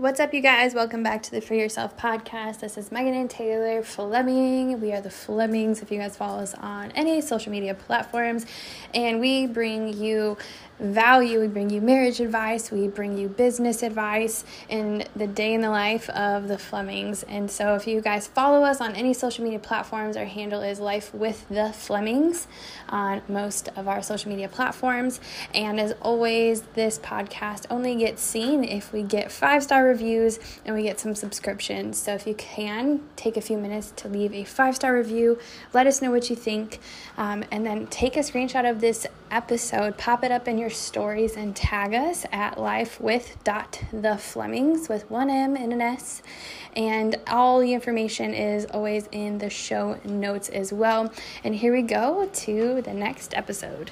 What's up, you guys? Welcome back to the Free Yourself podcast. This is Megan and Taylor Fleming. We are the Flemings if you guys follow us on any social media platforms. And we bring you value. We bring you marriage advice, we bring you business advice, and the day in the life of the Flemings. And so, if you guys follow us on any social media platforms, our handle is Life with the Flemings on most of our social media platforms. And as always, this podcast only gets seen if we get five star reviews and we get some subscriptions. So, if you can, take a few minutes to leave a five star review, let us know what you think, um, and then take a screenshot of this episode, pop it up in your stories, and tag us at life with dot the Flemings with one M and an S. And all the information is always in the show notes as well. And here we go to the next episode.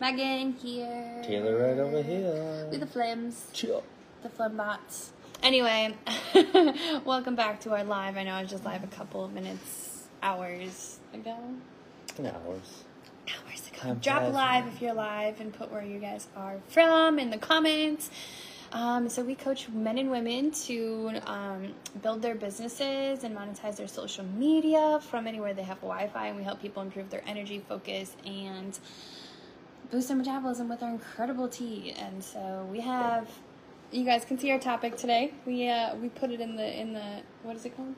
Megan here. Taylor right over here. With the Flims. Chill. The Flembots. Anyway, welcome back to our live. I know I was just live a couple of minutes, hours ago. Hours. Hours ago. Time Drop flies. live if you're live and put where you guys are from in the comments. Um, so we coach men and women to um, build their businesses and monetize their social media from anywhere they have Wi-Fi, and we help people improve their energy, focus, and boost their metabolism with our incredible tea. And so we have, you guys can see our topic today. We uh, we put it in the in the what is it called?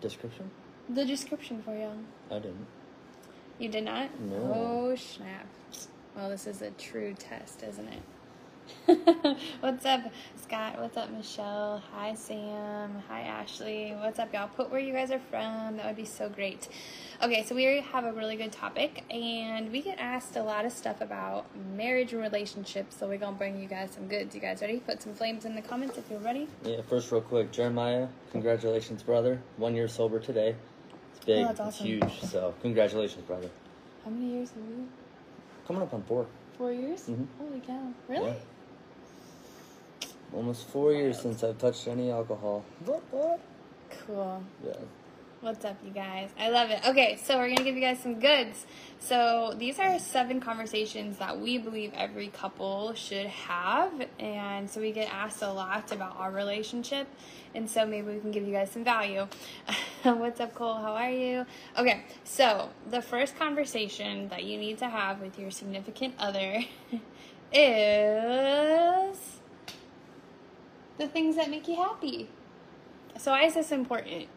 Description? The description for you. I didn't. You did not? No. Oh, snap. Well, this is a true test, isn't it? What's up, Scott? What's up, Michelle? Hi, Sam. Hi, Ashley. What's up, y'all? Put where you guys are from. That would be so great. Okay, so we have a really good topic, and we get asked a lot of stuff about marriage and relationships. So we're gonna bring you guys some goods. You guys ready? Put some flames in the comments if you're ready. Yeah, first, real quick, Jeremiah, congratulations, brother. One year sober today. It's big. Oh, awesome. It's huge. So, congratulations, brother. How many years have you? Coming up on four. Four years? Mhm. Holy cow! Really? Yeah. Almost four years since I've touched any alcohol. Cool. Yeah. What's up, you guys? I love it. Okay, so we're gonna give you guys some goods. So these are seven conversations that we believe every couple should have, and so we get asked a lot about our relationship, and so maybe we can give you guys some value. What's up, Cole? How are you? Okay, so the first conversation that you need to have with your significant other is the things that make you happy. So why is this important?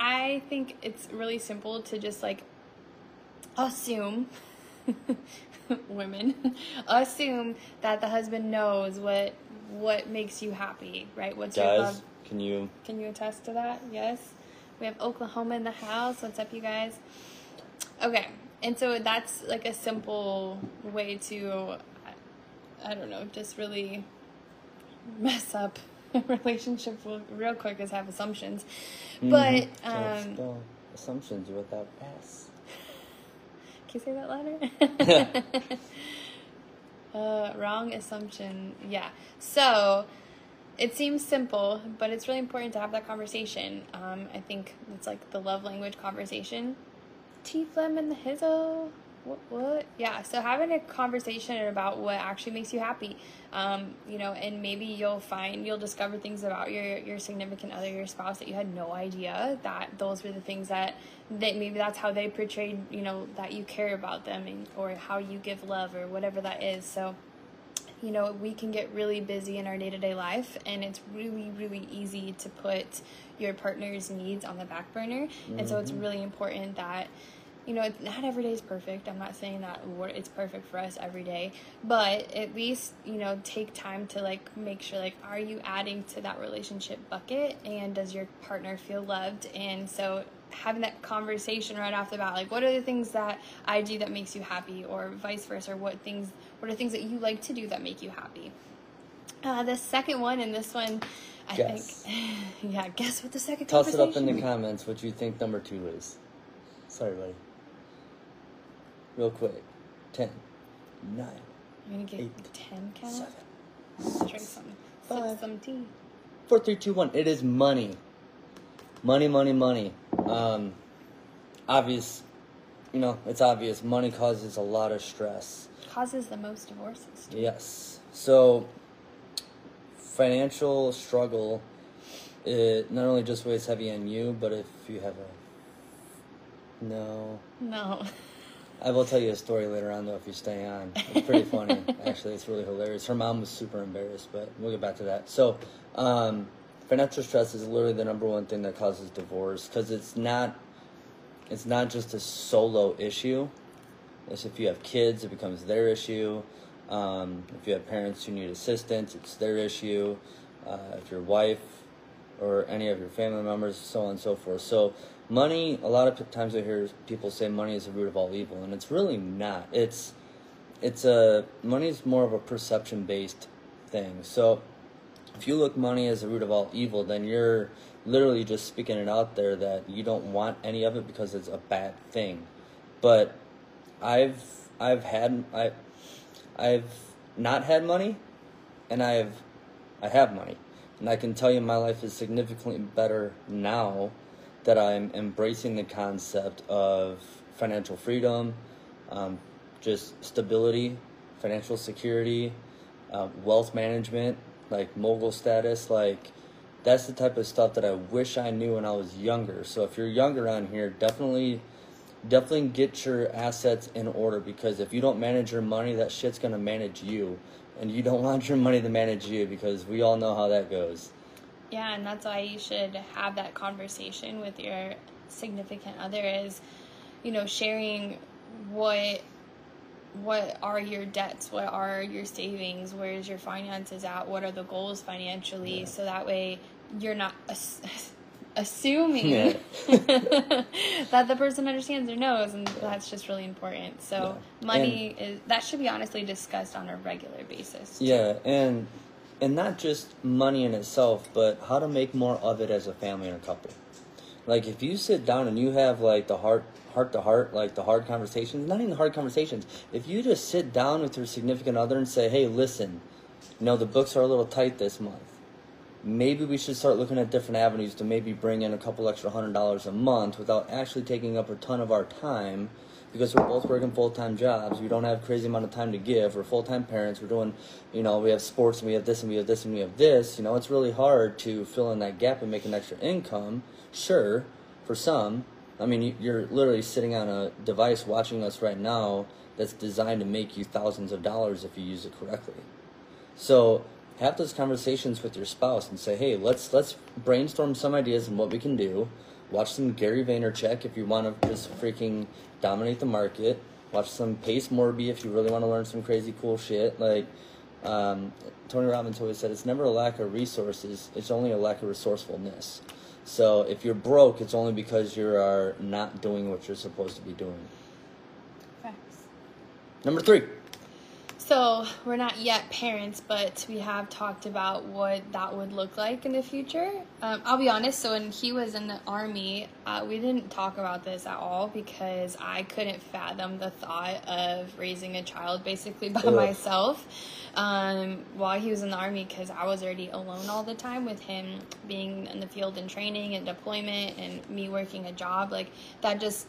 I think it's really simple to just like assume women assume that the husband knows what what makes you happy, right? What's your Guys, love? can you Can you attest to that? Yes. We have Oklahoma in the house. What's up, you guys? Okay. And so that's like a simple way to, I, I don't know, just really mess up a relationship real- real quick is have assumptions. But, Mhm. Can't um, assumptions without S. Can you say that louder? uh, wrong assumption. Yeah. So it seems simple, but it's really important to have that conversation. Um, I think it's like the love language conversation. T Flem and the Hizzle. What, what? Yeah, so having a conversation about what actually makes you happy, um, you know, and maybe you'll find you'll discover things about your your significant other, your spouse that you had no idea that those were the things that that maybe that's how they portrayed, you know, that you care about them and, or how you give love or whatever that is. So, you know, we can get really busy in our day to day life, and it's really, really easy to put your partner's needs on the back burner. And so, it's really important that, you know, it's- not every day is perfect. I'm not saying that it's perfect for us every day, but at least, you know, take time to like make sure, like, are you adding to that relationship bucket, and does your partner feel loved? And so, having that conversation right off the bat like what are the things that i do that makes you happy or vice versa or what things what are things that you like to do that make you happy uh, the second one and this one i Guess. think yeah guess what the second Toss it up in the comments what you think number two is. Sorry, buddy. Real quick. Ten, nine, i'm gonna get Eight, 10 count seven, drink some five. some tea four, three, two, one. It is money. Money, money, money. Um, obvious. You know, it's obvious. Money causes a lot of stress. causes the most divorces too. Yes. So, financial struggle it not only just weighs heavy on you, but if you have a no, No. I will tell you a story later on though if you stay on. It's pretty funny. Actually, it's really hilarious. Her mom was super embarrassed, but we'll get back to that. So, um, financial stress is literally the number one thing that causes divorce because it's not it's not just a solo issue. It's if you have kids, it becomes their issue. Um, if you have parents who need assistance, it's their issue. Uh, if your wife or any of your family members, so on and so forth. So, money, a lot of times I hear people say money is the root of all evil, and it's really not. It's, it's a, money is more of a perception based thing. So, if you look money as the root of all evil, then you're literally just speaking it out there that you don't want any of it because it's a bad thing. But I've I've had I I've not had money and I've I have money. And I can tell you my life is significantly better now that I'm embracing the concept of financial freedom, um, just stability, financial security, uh, wealth management, like mogul status, like that's the type of stuff that I wish I knew when I was younger. So if you're younger on here, definitely definitely get your assets in order because if you don't manage your money, that shit's gonna manage you. And you don't want your money to manage you because we all know how that goes. Yeah, and that's why you should have that conversation with your significant other is, you know, sharing what what are your debts, what are your savings, where's your finances at, what are the goals financially, yeah. so that way you're not ass- assuming yeah. that the person understands or knows, and that's just really important. So yeah. money and, is that should be honestly discussed on a regular basis. Too. Yeah, and and not just money in itself, but how to make more of it as a family and a couple. Like if you sit down and you have like the heart heart to heart, like the hard conversations, not even the hard conversations. If you just sit down with your significant other and say, "Hey, listen, you know the books are a little tight this month. Maybe we should start looking at different avenues to maybe bring in a couple extra hundred dollars a month without actually taking up a ton of our time." Because we're both working full time jobs. We don't have crazy amount of time to give. We're full time parents. We're doing, you know, we have sports and we have this and we have this and we have this. You know, it's really hard to fill in that gap and make an extra income. Sure, for some. I mean, you're literally sitting on a device watching us right now that's designed to make you thousands of dollars if you use it correctly. So have those conversations with your spouse and say, hey, let's let's brainstorm some ideas and what we can do. Watch some Gary Vaynerchuk if you want to just freaking dominate the market. Watch some Pace Morby if you really want to learn some crazy cool shit. Like um, Tony Robbins always said, it's never a lack of resources; it's only a lack of resourcefulness. So if you're broke, it's only because you are not doing what you're supposed to be doing. Facts. Number three. So we're not yet parents, but we have talked about what that would look like in the future. Um, I'll be honest. So when he was in the army, uh, we didn't talk about this at all because I couldn't fathom the thought of raising a child basically by Ugh. myself um, while he was in the army because I was already alone all the time with him being in the field and training and deployment and me working a job. Like that just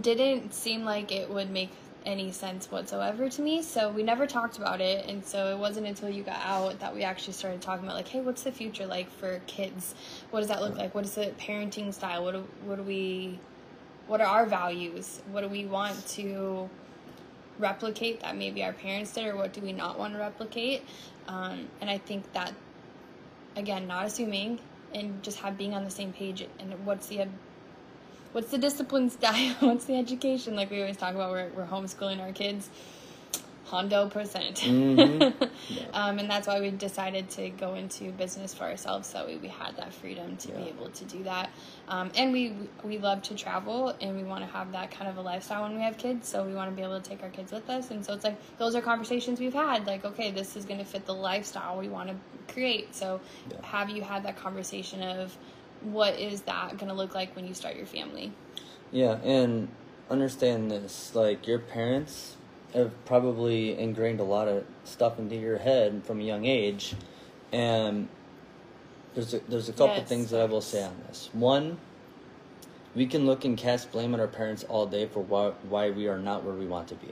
didn't seem like it would make any sense whatsoever to me. So we never talked about it. And so it wasn't until you got out that we actually started talking about like, hey, what's the future like for kids? What does that look like? What is the parenting style? What do, what do we, what are our values? What do we want to replicate that maybe our parents did or what do we not want to replicate? Um, and I think that, again, not assuming and just have being on the same page and what's the what's the discipline style? what's the education? Like we always talk about, we're, we're homeschooling our kids. Hondo percent. Mm-hmm. yeah. um, and that's why we decided to go into business for ourselves. So we, we had that freedom to yeah. be able to do that. Um, and we we love to travel and we want to have that kind of a lifestyle when we have kids. So we want to be able to take our kids with us. And so it's like those are conversations we've had. Like, okay, this is going to fit the lifestyle we want to create. So yeah. have you had that conversation of what is that going to look like when you start your family? Yeah, and understand this like your parents have probably ingrained a lot of stuff into your head from a young age and there's a, there's a couple yes. things that I will say on this. One, we can look and cast blame on our parents all day for why, why we are not where we want to be.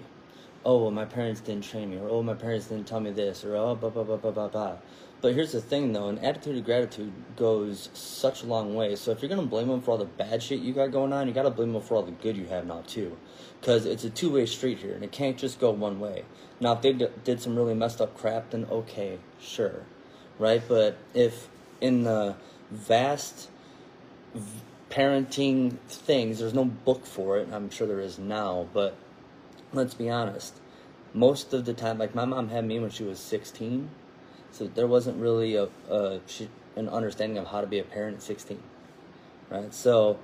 Oh, well, my parents didn't train me, or oh, my parents didn't tell me this, or oh, blah, blah, blah, blah, blah, blah. But here's the thing, though: an attitude of gratitude goes such a long way. So if you're gonna blame them for all the bad shit you got going on, you gotta blame them for all the good you have now too, because it's a two-way street here, and it can't just go one way. Now, if they d- did some really messed up crap, then okay, sure, right? But if in the vast v- parenting things, there's no book for it. I'm sure there is now, but let's be honest. Most of the time, like my mom had me when she was 16, so there wasn't really a, a an understanding of how to be a parent at 16, right? So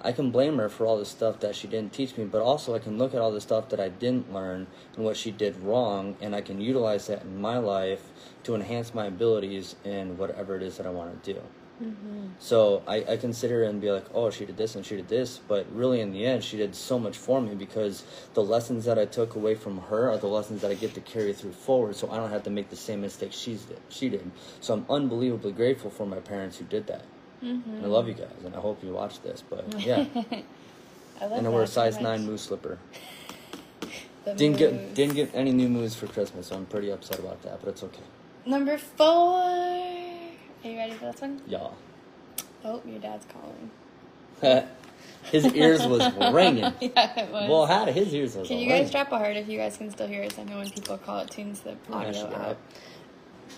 I can blame her for all the stuff that she didn't teach me, but also I can look at all the stuff that I didn't learn and what she did wrong, and I can utilize that in my life to enhance my abilities in whatever it is that I want to do. Mm-hmm. So I, I consider and be like, oh, she did this and she did this, but really in the end, she did so much for me because the lessons that I took away from her are the lessons that I get to carry through forward, so I don't have to make the same mistakes she's did, she did. So I'm unbelievably grateful for my parents who did that. Mm-hmm. And I love you guys, and I hope you watch this. But yeah, I love and I wear a size nine moose slipper. Didn't get didn't get any new moves for Christmas, so I'm pretty upset about that. But it's okay. Number four. Are you ready for this one? Yeah. Oh, your dad's calling. his ears was ringing. yeah, it was. Well, how his ears was can you ringing. guys drop a heart if you guys can still hear us? I know when people call it tunes the audio out.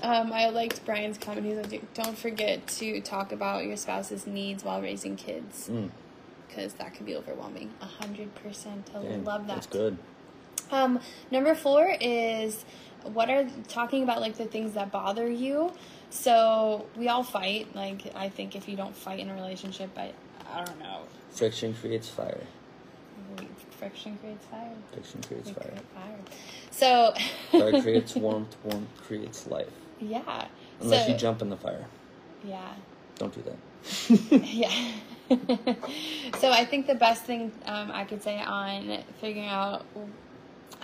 Um, I liked Brian's comment. He's like, "Don't forget to talk about your spouse's needs while raising kids, Mm, because that can be overwhelming." A hundred percent. I dang, love that. That's good. Um, number four is what are talking about like the things that bother you. So we all fight. Like I think if you don't fight in a relationship, I I don't know. Friction creates fire. Friction creates fire. Friction creates fire. create fire. So Fire creates warmth. Warmth creates life. Yeah. Unless so, you jump in the fire. Yeah. Don't do that. Yeah. so I think the best thing um, I could say on figuring out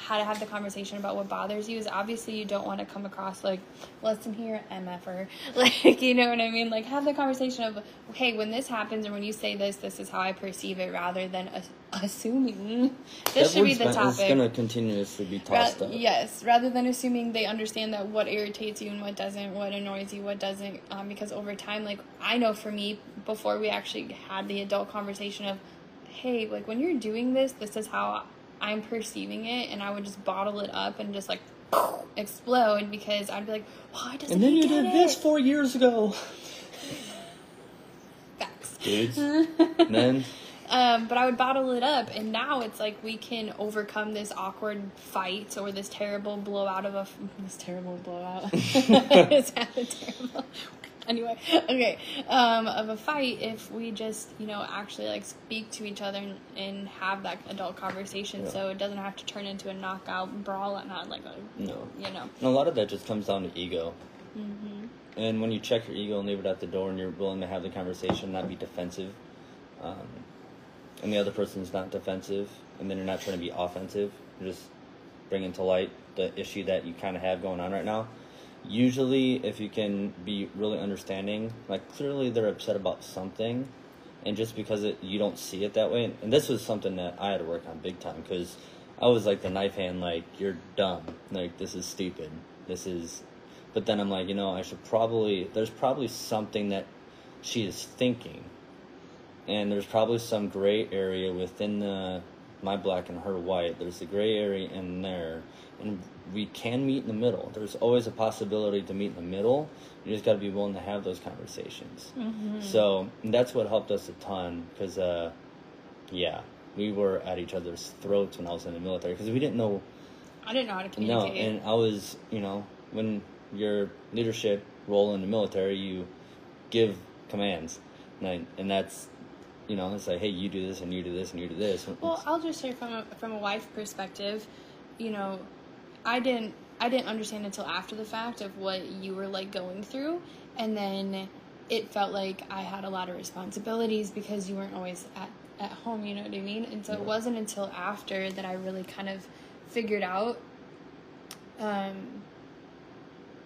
how to have the conversation about what bothers you is obviously you don't want to come across like listen here mf'er like you know what i mean? Like have the conversation of hey when this happens or when you say this this is how i perceive it rather than as- assuming this that should be the topic It's gonna continuously be Ra- tossed up. yes, rather than assuming they understand that what irritates you and what doesn't, what annoys you, what doesn't, um, because over time, like I know for me, before we actually had the adult conversation of, hey, like when you're doing this, this is how I'm perceiving it, and I would just bottle it up and just like explode because I'd be like, why doesn't And then he you did it? this four years ago. Facts. Dudes. Men. Um, but I would bottle it up, and now it's like we can overcome this awkward fight or this terrible blowout of a f- this terrible blowout. it's not a terrible. Anyway, okay, um, of a fight if we just you know actually like speak to each other and, and have that adult conversation, Yeah. so it doesn't have to turn into a knockout brawl and not like a No. you know. And a lot of that just comes down to ego. Mm-hmm. And when you check your ego and leave it at the door and you're willing to have the conversation, not be defensive, um, and the other person's not defensive, and then you're not trying to be offensive, you're just bringing to light the issue that you kind of have going on right now. Usually, if you can be really understanding, like clearly they're upset about something, and just because it, you don't see it that way, and, and this was something that I had to work on big time because I was like the knife hand, like you're dumb, like this is stupid, this is, but then I'm like, you know, I should probably, there's probably something that she is thinking, and there's probably some gray area within the my black and her white. There's a gray area in there, and we can meet in the middle. There's always a possibility to meet in the middle. You just got to be willing to have those conversations. So and that's what helped us a ton because, uh, yeah, we were at each other's throats when I was in the military because we didn't know I didn't know how to communicate. no, and I was, you know, when your leadership role in the military, you give commands, and, I, and that's, you know, it's like, hey, you do this, and you do this, and you do this. Well, I'll just say from a, from a wife perspective, you know, I didn't I didn't understand until after the fact of what you were like going through, and then it felt like I had a lot of responsibilities because you weren't always at at home. You know what I mean? And so it wasn't until after that I really kind of figured out. Um.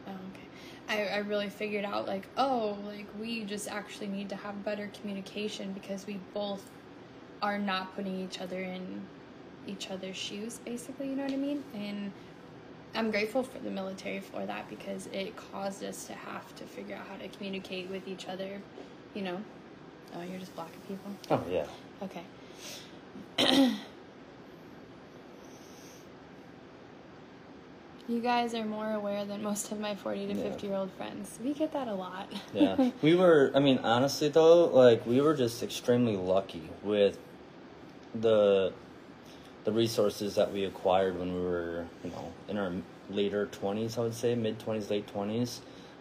Oh, okay. I, I really figured out like oh like we just actually need to have better communication because we both are not putting each other in each other's shoes basically you know what i mean and I'm grateful for the military for that because it caused us to have to figure out how to communicate with each other. You know. Oh, you're just blocking people. Oh yeah. Okay. you guys are more aware than most of my 40 to Yeah. 50 year old friends. We get that a lot. yeah we were i mean honestly though like we were just extremely lucky with the the resources that we acquired when we were you know in our later 20s i would say mid 20s late 20s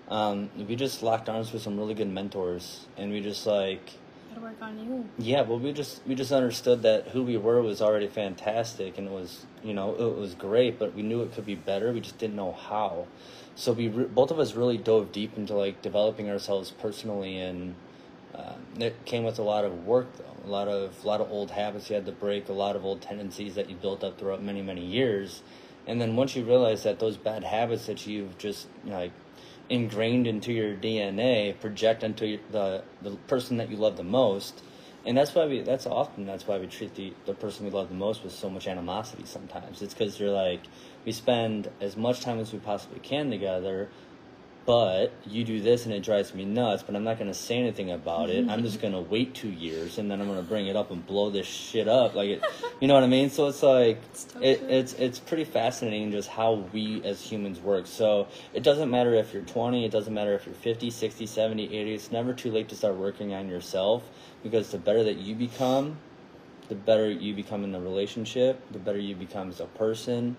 um, we just locked arms with some really good mentors and we just like Gotta work on you. yeah well we just we just understood that who we were was already fantastic and it was you know it was great but we knew it could be better. We just didn't know how. So we re- both of us really dove deep into like developing ourselves personally and um, it came with a lot of work though a lot of a lot of old habits you had to break a lot of old tendencies that you built up throughout many many years. And then once you realize that those bad habits that you've just you know, like ingrained into your DNA project your, the the person that you love the most and that's why we that's often that's why we treat the the person we love the most with so much animosity sometimes. It's because you're like we spend as much time as we possibly can together but you do this and it drives me nuts but i'm not going to say anything about it. I'm just mm-hmm. going to wait two years and then i'm going to bring it up and blow this shit up. Like it you know what i mean? So it's like It's so it, it's it's pretty fascinating just how we as humans work. So it doesn't matter if you're 20 it doesn't matter if you're 50 60 70 80 it's never too late to start working on yourself because the better that you become the better you become in the relationship, the better you become as a person.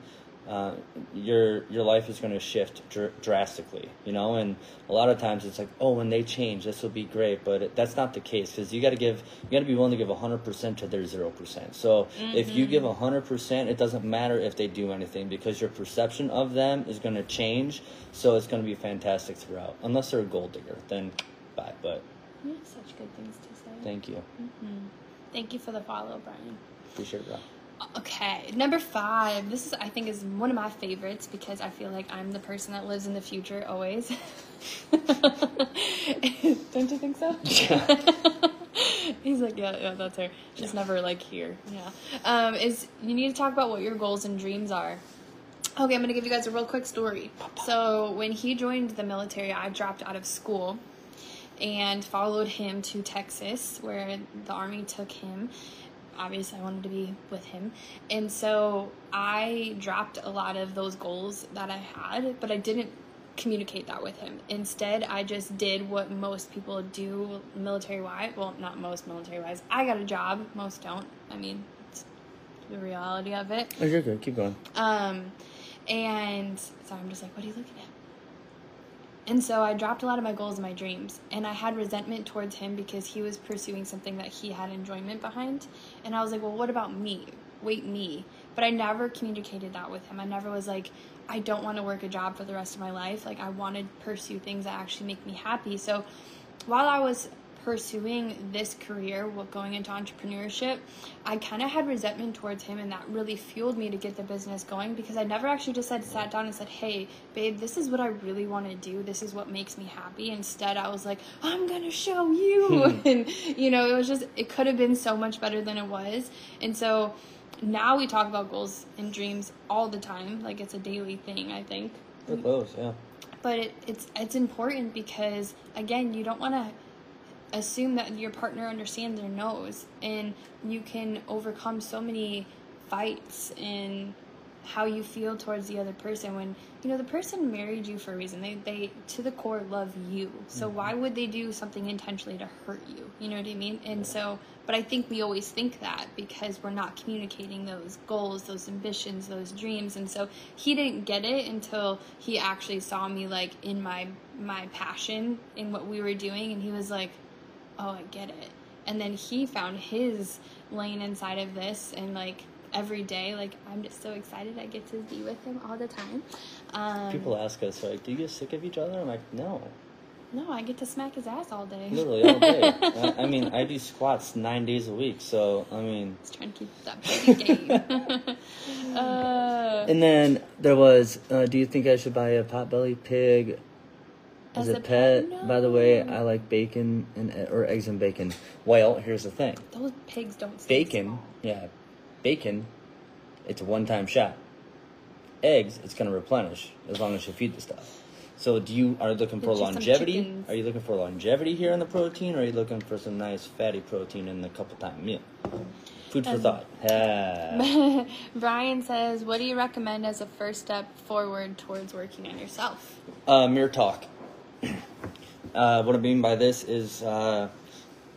Uh, your your life is going to shift dr- drastically, you know. And a lot of times it's like, oh, when they change, this will be great, but it, that's not the case because you got to give, you got to be willing to give hundred percent to their zero percent. So if you give hundred percent, it doesn't matter if they do anything because your perception of them is going to change. So it's going to be fantastic throughout, unless they're a gold digger, then bye. But You have such good things to say. thank you, Thank you for the follow, Brian. appreciate it, bro. Okay, number five. This is, I think, is one of my favorites because I feel like I'm the person that lives in the future always. Don't you think so? Yeah. He's like, yeah, yeah, that's her. She's never like here. Yeah. Um, is you need to talk about what your goals and dreams are. Okay, I'm gonna give you guys a real quick story. So when he joined the military, I dropped out of school and followed him to Texas, where the army took him. Obviously, I wanted to be with him. And so I dropped a lot of those goals that I had, but I didn't communicate that with him. Instead, I just did what most people do military wise. Well, not most military wise. I got a job, most don't. I mean, it's the reality of it. Oh, you're good. Keep going. Um, and so I'm just like, what are you looking at? And so I dropped a lot of my goals and my dreams. And I had resentment towards him because he was pursuing something that he had enjoyment behind. And I was like, well, what about me? Wait, me. But I never communicated that with him. I never was like, I don't want to work a job for the rest of my life. Like, I want to pursue things that actually make me happy. So while I was pursuing this career, what going into entrepreneurship, I kind of had resentment towards him, and that really fueled me to get the business going because I never actually just said sat down and said, "Hey, babe, this is what I really want to do. This is what makes me happy." Instead, I was like, "I'm gonna show you," hmm. and you know, it was just it could have been so much better than it was, and so now we talk about goals and dreams all the time, like it's a daily thing. I think We're close, yeah. but it, it's it's important because again you don't want to assume that your partner understands or knows and you can overcome so many fights in how you feel towards the other person when you know the person married you for a reason. They they to the core love you. So mm-hmm. why would they do something intentionally to hurt you? You know what i mean? And so but i think we always think that because we're not communicating those goals those ambitions those dreams. And so he didn't get it until he actually saw me like in my my passion in what we were doing. And he was like oh i get it and then he found his lane inside of this and like every day like i'm just so excited i get to be with him all the time um People ask us like, "Do you get sick of each other?" I'm like, "No, no i get to smack his ass all day literally all day." I, I mean, I do squats nine days a week, so I mean. Just trying to keep that baby game uh, And then there was, uh, "Do you think I should buy a potbelly pig as, As a, a pet?" pet? By the way, I like bacon and or eggs and bacon. Well, here's the thing: those pigs don't bacon, yeah, bacon. It's a one-time shot. eggs, it's going to replenish as long as you feed the stuff. So, do you are you looking for Get longevity? Are you looking for longevity here in the protein, or are you looking for some nice fatty protein in the couple time meal? Food for Um, thought. Ah. Brian says, "What do you recommend as a first step forward towards working on yourself?" Uh, mirror talk. Uh, what I mean by this is, uh,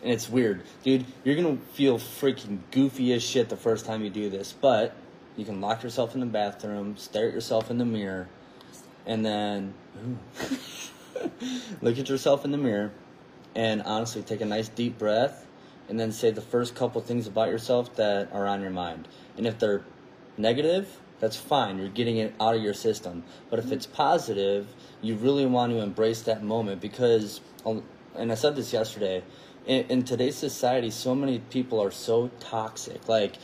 and it's weird, dude. You're gonna feel freaking goofy as shit the first time you do this, but you can lock yourself in the bathroom, stare at yourself in the mirror, and then look at yourself in the mirror, and honestly take a nice deep breath, and then say the first couple things about yourself that are on your mind. And if they're negative, that's fine. You're getting it out of your system. But if mm-hmm. it's positive, you really want to embrace that moment because, um, and I said this yesterday, in, in today's society, so many people are so toxic. Like,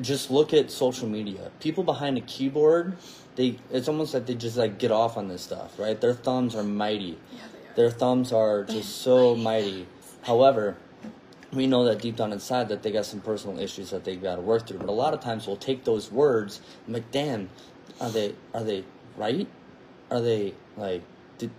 just look at social media. People behind a keyboard, they it's almost like they just like get off on this stuff, right? Their thumbs are mighty. Yeah, they are. Their thumbs are just so mighty. However, we know that deep down inside that they got some personal issues that they've got to work through. But a lot of times we'll take those words and like, damn, are they are they right? Are they like? Did,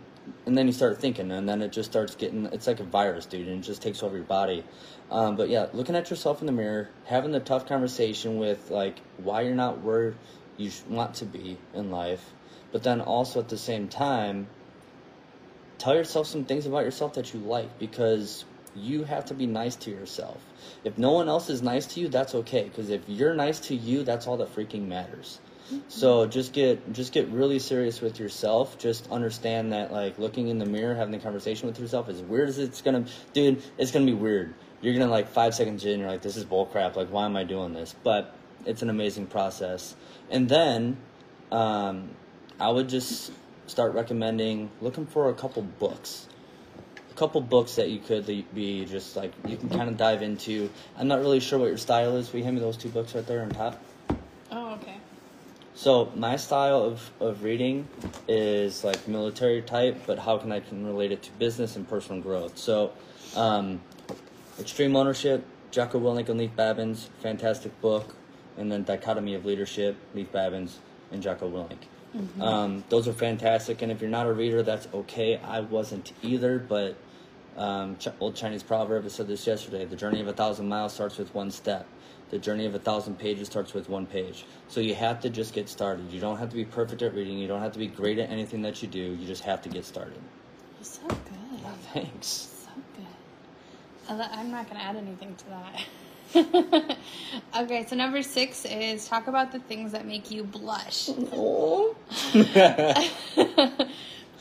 and then you start thinking, and then it just starts getting. It's like a virus, dude, and it just takes over your body. Um, but yeah, looking at yourself in the mirror, having the tough conversation with like why you're not where you want to be in life, but then also at the same time, tell yourself some things about yourself that you like because you have to be nice to yourself. If no one else is nice to you, that's okay because if you're nice to you, that's all that freaking matters. So just get just get really serious with yourself. Just understand that like looking in the mirror, having the conversation with yourself, as weird as it's gonna, dude, it's gonna be weird. You're gonna like five seconds in, you're like, this is bullcrap. Like, why am I doing this? But it's an amazing process. And then, um, I would just start recommending looking for a couple books a couple books that you could be just like you can kind of dive into. I'm not really sure what your style is. Will you hand me those two books right there on top? Oh, okay. So my style of, of reading is like military type, but how can I can relate it to business and personal growth? So, um, Extreme Ownership, Jocko Willink and Leif Babins, fantastic book, and then Dichotomy of Leadership, Leif Babins and Jocko Willink. Um, those are fantastic, and if you're not a reader, that's okay. I wasn't either, but um, Ch- old Chinese proverb. I said this yesterday. The journey of a thousand miles starts with one step. The journey of a thousand pages starts with one page. So you have to just get started. You don't have to be perfect at reading. You don't have to be great at anything that you do. You just have to get started. You're So good. Thanks. So good. I'm not going to add anything to that. okay, so number six is talk about the things that make you blush.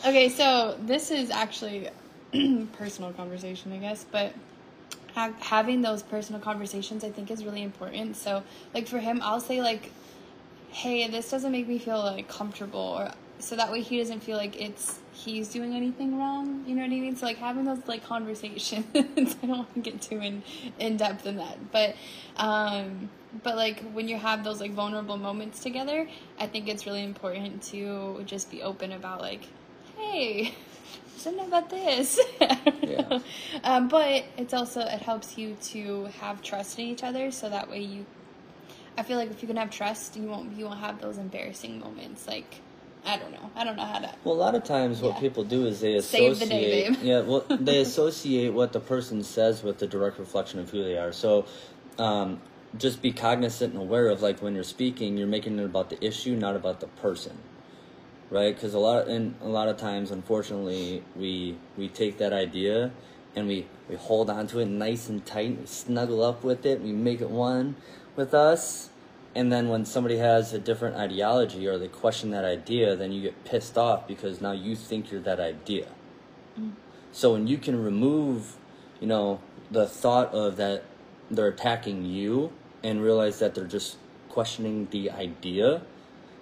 okay, so this is actually personal conversation, I guess, but ha- having those personal conversations, I think, is really important. So, like for him, I'll say like, "Hey, this doesn't make me feel like comfortable," or so that way he doesn't feel like it's he's doing anything wrong. You know what I mean? So like having those like conversations. I don't want to get too in in depth in that, but um, but like when you have those like vulnerable moments together, I think it's really important to just be open about like, hey. Something about this, Yeah. Um, but it's also it helps you to have trust in each other, so that way you. I feel like if you can have trust, you won't you won't have those embarrassing moments. Like, I don't know, I don't know how to. Well, a lot of times what Yeah. people do is they associate. Save the day, babe. Yeah, well, they associate what the person says with the direct reflection of who they are. So, um, just be cognizant and aware of like when you're speaking, you're making it about the issue, not about the person, right? Because a lot and a lot of times, unfortunately, we we take that idea and we we hold on to it nice and tight. We snuggle up with it. We make it one with us. And then when somebody has a different ideology or they question that idea, then you get pissed off because now you think you're that idea. Mm. So when you can remove, you know, the thought of that they're attacking you and realize that they're just questioning the idea,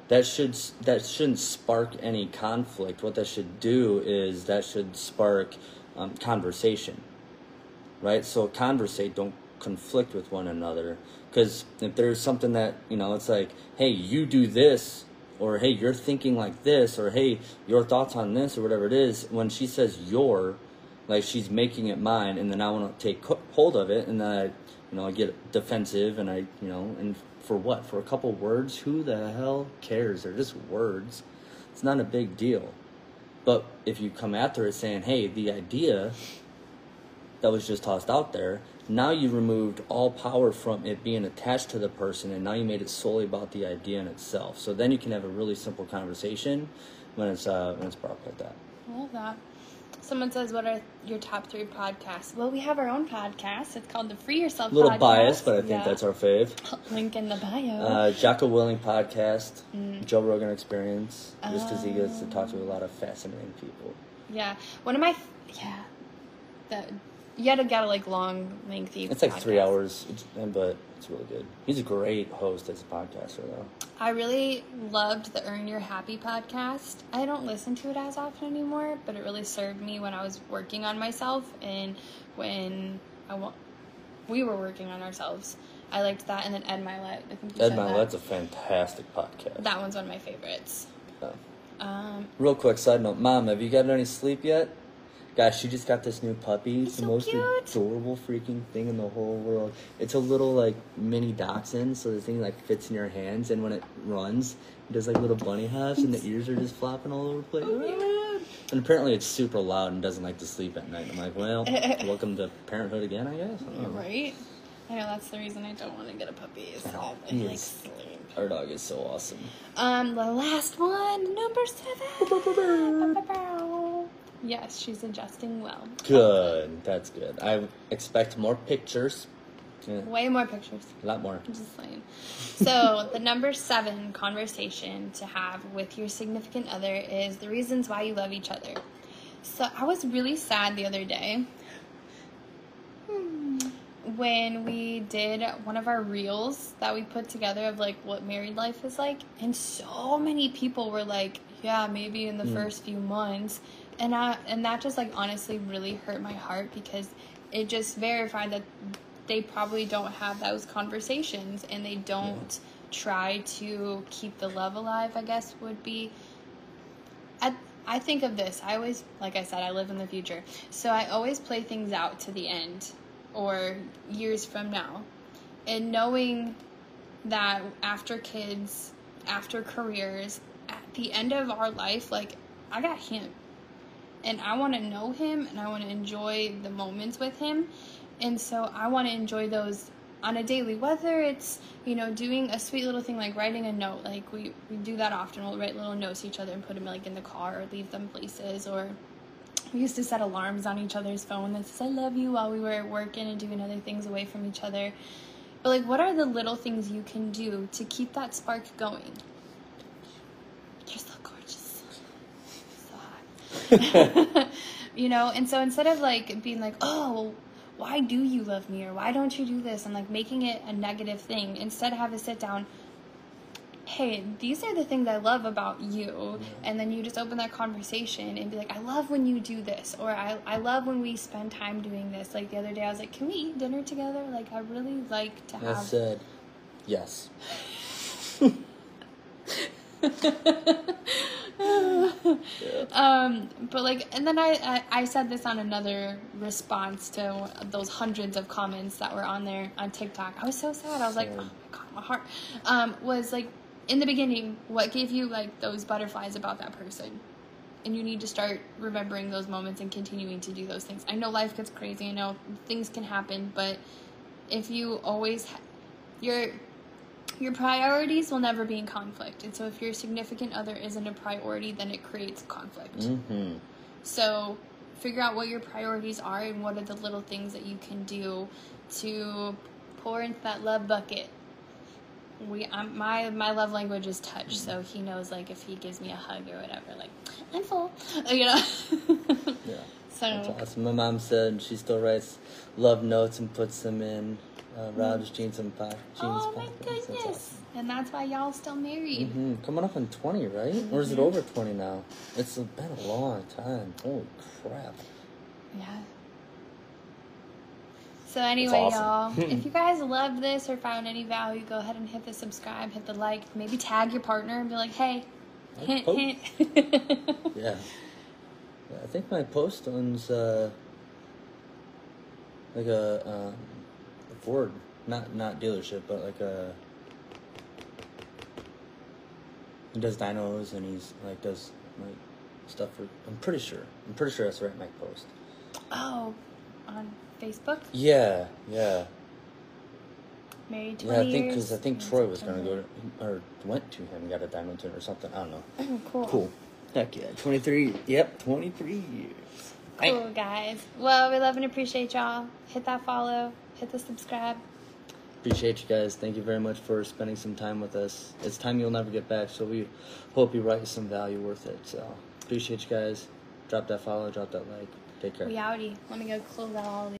that should that shouldn't spark any conflict. What that should do is that should spark um, conversation, right? So conversate, don't conflict with one another. Because if there's something that you know, it's like, hey, you do this, or hey, you're thinking like this, or hey, your thoughts on this, or whatever it is. When she says your, like she's making it mine, and then I want to take hold of it, and then I, you know, I get defensive, and I, you know, and for what? For a couple words? Who the hell cares? They're just words. It's not a big deal. But if you come after it saying, "Hey, the idea that was just tossed out there," now you removed all power from it being attached to the person, and now you made it solely about the idea in itself. So then you can have a really simple conversation when it's uh, when it's brought up like that. I love that. Someone says, "What are your top three podcasts?" Well, we have our own podcast. It's called the Free Yourself. A little podcast. biased, but I think Yeah. that's our fave. link in the bio. Uh, Jocko Willink podcast, Mm. Joe Rogan Experience, just because he gets to talk to a lot of fascinating people. yeah, one of my yeah. That you gotta get a like long, lengthy. It's like three hours, but it's really good. He's a great host as a podcaster, though. I really loved the Earn Your Happy podcast. I don't listen to it as often anymore, but it really served me when I was working on myself and when I wa- we were working on ourselves. I liked that, and then Ed Mylett. I think Ed that. Mylett's a fantastic podcast. That one's one of my favorites. Um, Real quick side note, Mom, have you gotten any sleep yet? Guys, she just got this new puppy. It's, It's the so most cute. adorable freaking thing in the whole world. It's a little like mini dachshund, so the thing like fits in your hands, and when it runs, it does like little bunny hops, and the ears are just flopping all over the place. Oh, And apparently, it's super loud and doesn't like to sleep at night. I'm like, well, welcome to parenthood again, I guess. I right? I know that's the reason I don't want to get a puppy. Is I he like sleep. Our dog is so awesome. Um, the last one, number seven. Yes, she's adjusting well. Good, that's good. I expect more pictures. Yeah, Way more pictures. a lot more. I'm just saying. So, the number seven conversation to have with your significant other is the reasons why you love each other. So, I was really sad the other day when we did one of our reels that we put together of like what married life is like, and so many people were like, "Yeah, maybe in the hmm. first few months," and I and that just like honestly really hurt my heart because it just verified that they probably don't have those conversations and they don't try to keep the love alive. I guess would be. I I think of this. I always, like I said, I live in the future, so I always play things out to the end or years from now, and knowing that after kids, after careers, at the end of our life, like I got him and I want to know him and I want to enjoy the moments with him. And so I want to enjoy those on a daily, whether it's, you know, doing a sweet little thing like writing a note. Like we, we do that often. We'll write little notes to each other and put them like in the car or leave them places. Or we used to set alarms on each other's phone that says, I love you while we were working and doing other things away from each other. But like, what are the little things you can do to keep that spark going? You're so gorgeous. So hot. you know, and so instead of like being like, oh, why do you love me or why don't you do this and like making it a negative thing, instead have a sit down. Hey, these are the things I love about you. Mm-hmm. And then you just open that conversation and be like, I love when you do this, or I, I love when we spend time doing this. Like the other day, I was like, Can we eat dinner together? Like, I really like to I have. said, yes. Um, but like, and then I, I I said this on another response to those hundreds of comments that were on there on TikTok. I was so sad. I was like, oh my god, my heart. Um, was like in the beginning, what gave you like those butterflies about that person? And you need to start remembering those moments and continuing to do those things. I know life gets crazy. I know things can happen, but if you always, ha- your your priorities will never be in conflict. And so if your significant other isn't a priority, then it creates conflict. Mm-hmm. So figure out what your priorities are and what are the little things that you can do to pour into that love bucket. We um, my my love language is touch, so he knows like if he gives me a hug or whatever, like I'm full, you know. Yeah. so That's awesome. My mom said she still writes love notes and puts them in uh, Rob's jeans and po- jeans oh my pockets. That's goodness, awesome. and that's why y'all still married. hmm Coming up on 20, right? Or is it Mhm. over 20 now? It's been a long time. Holy crap. Yeah. So anyway, awesome. y'all, if you guys loved this or found any value, go ahead and hit the subscribe, hit the like, maybe tag your partner and be like, "Hey, hint, Oh. hint." Yeah. yeah. I think Mike Post owns uh, like a, a Ford, not not dealership, but like a. He does dynos and he's like does like stuff for. I'm pretty sure. I'm pretty sure that's right. Mike Post. Oh, on Facebook. Yeah, yeah, Married yeah. I think because I think Troy was gonna go to, or went to him, and got a dyno tune or something. I don't know. Oh, cool. Cool. Heck yeah, twenty three. Yep, twenty three years. Cool, guys. Well, we love and appreciate y'all. Hit that follow. Hit the subscribe. Appreciate you guys. Thank you very much for spending some time with us. It's time you'll never get back, so we hope you write some value worth it. So appreciate you guys. Drop that follow, drop that like. Take care. We outie. Let me go close out all these.